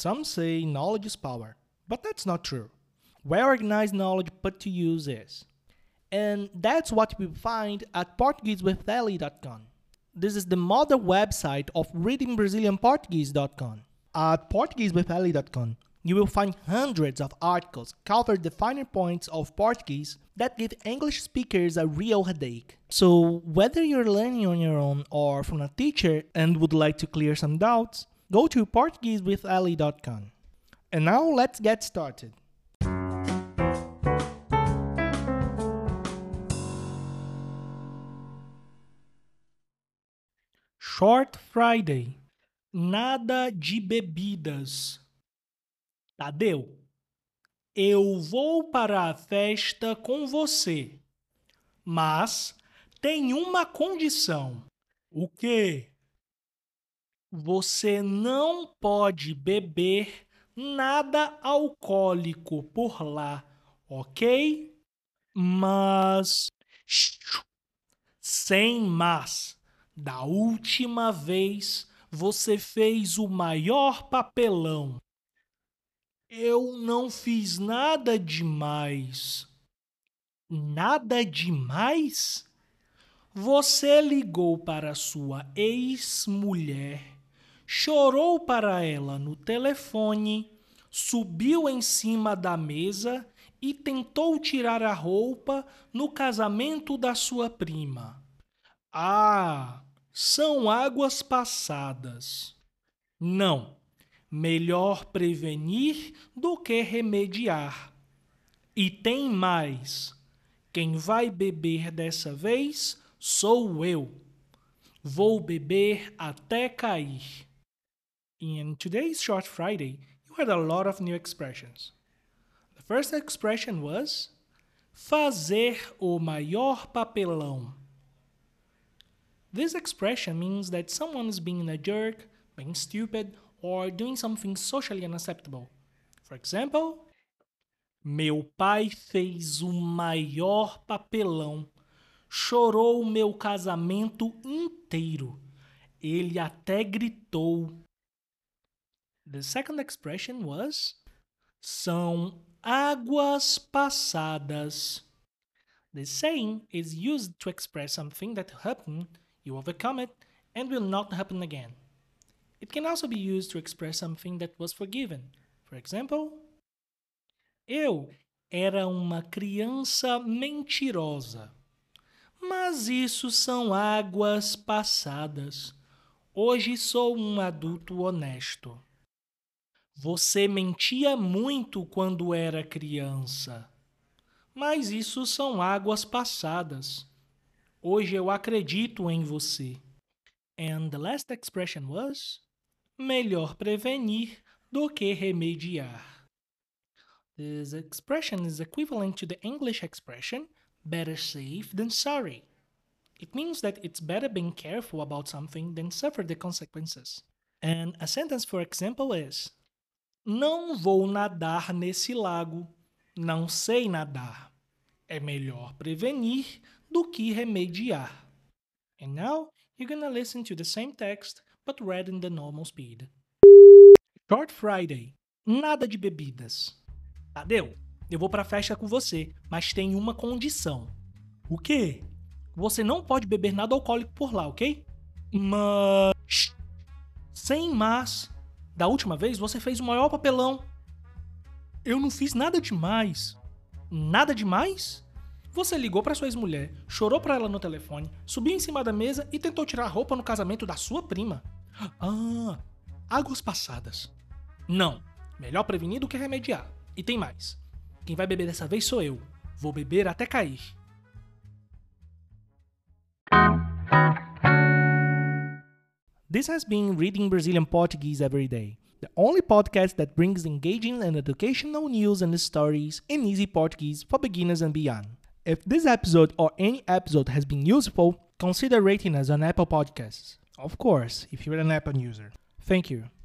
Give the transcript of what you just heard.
Some say knowledge is power, but that's not true. Well organized knowledge put to use is. And that's what we find at PortugueseWithEli.com. This is the mother website of ReadingBrazilianPortuguese.com. At PortugueseWithEli.com, you will find hundreds of articles cover the finer points of Portuguese that give English speakers a real headache. So, whether you're learning on your own or from a teacher and would like to clear some doubts, go to PortugueseWithEli.com. And now let's get started. Short Friday. Nada de bebidas. Tadeu, eu vou para a festa com você, mas tem uma condição. O quê? Você não pode beber nada alcoólico por lá, ok? Mas. Sem mas. Da última vez você fez o maior papelão. Eu não fiz nada demais. Nada demais? Você ligou para sua ex-mulher, chorou para ela no telefone, subiu em cima da mesa e tentou tirar a roupa no casamento da sua prima. Ah, são águas passadas. Não, melhor prevenir do que remediar. E tem mais: quem vai beber dessa vez sou eu. Vou beber até cair. In today's Short Friday, you heard a lot of new expressions. The first expression was fazer o maior papelão. This expression means that someone is being a jerk, being stupid, or doing something socially unacceptable. For example, meu pai fez o maior papelão. Chorou meu casamento inteiro. Ele até gritou. The second expression was são águas passadas. The saying is used to express something that happened you overcome it, and will not happen again. It can also be used to express something that was forgiven. For example, eu era uma criança mentirosa. Mas isso são águas passadas. Hoje sou um adulto honesto. Você mentia muito quando era criança. Mas isso são águas passadas. Hoje eu acredito em você. And the last expression was melhor prevenir do que remediar. This expression is equivalent to the English expression better safe than sorry. It means that it's better being careful about something than suffer the consequences. And a sentence, for example, is Não vou nadar nesse lago. Não sei nadar. É melhor prevenir do que remediar. And now you're gonna listen to the same text, but read in the normal speed. Short Friday. Nada de bebidas. Tadeu, eu vou pra festa com você, mas tem uma condição. O quê? Você não pode beber nada alcoólico por lá, ok? Mas. Sem mas. Da última vez você fez o maior papelão. Eu não fiz nada demais. Nada demais? Você ligou para sua ex-mulher, chorou para ela no telefone, subiu em cima da mesa e tentou tirar a roupa no casamento da sua prima. Ah, águas passadas. Não, melhor prevenir do que remediar. E tem mais. Quem vai beber dessa vez sou eu. Vou beber até cair. This has been Reading Brazilian Portuguese Every Day, the only podcast that brings engaging and educational news and stories in easy Portuguese for beginners and beyond. If this episode or any episode has been useful, consider rating us on Apple Podcasts. Of course, if you're an Apple user. Thank you.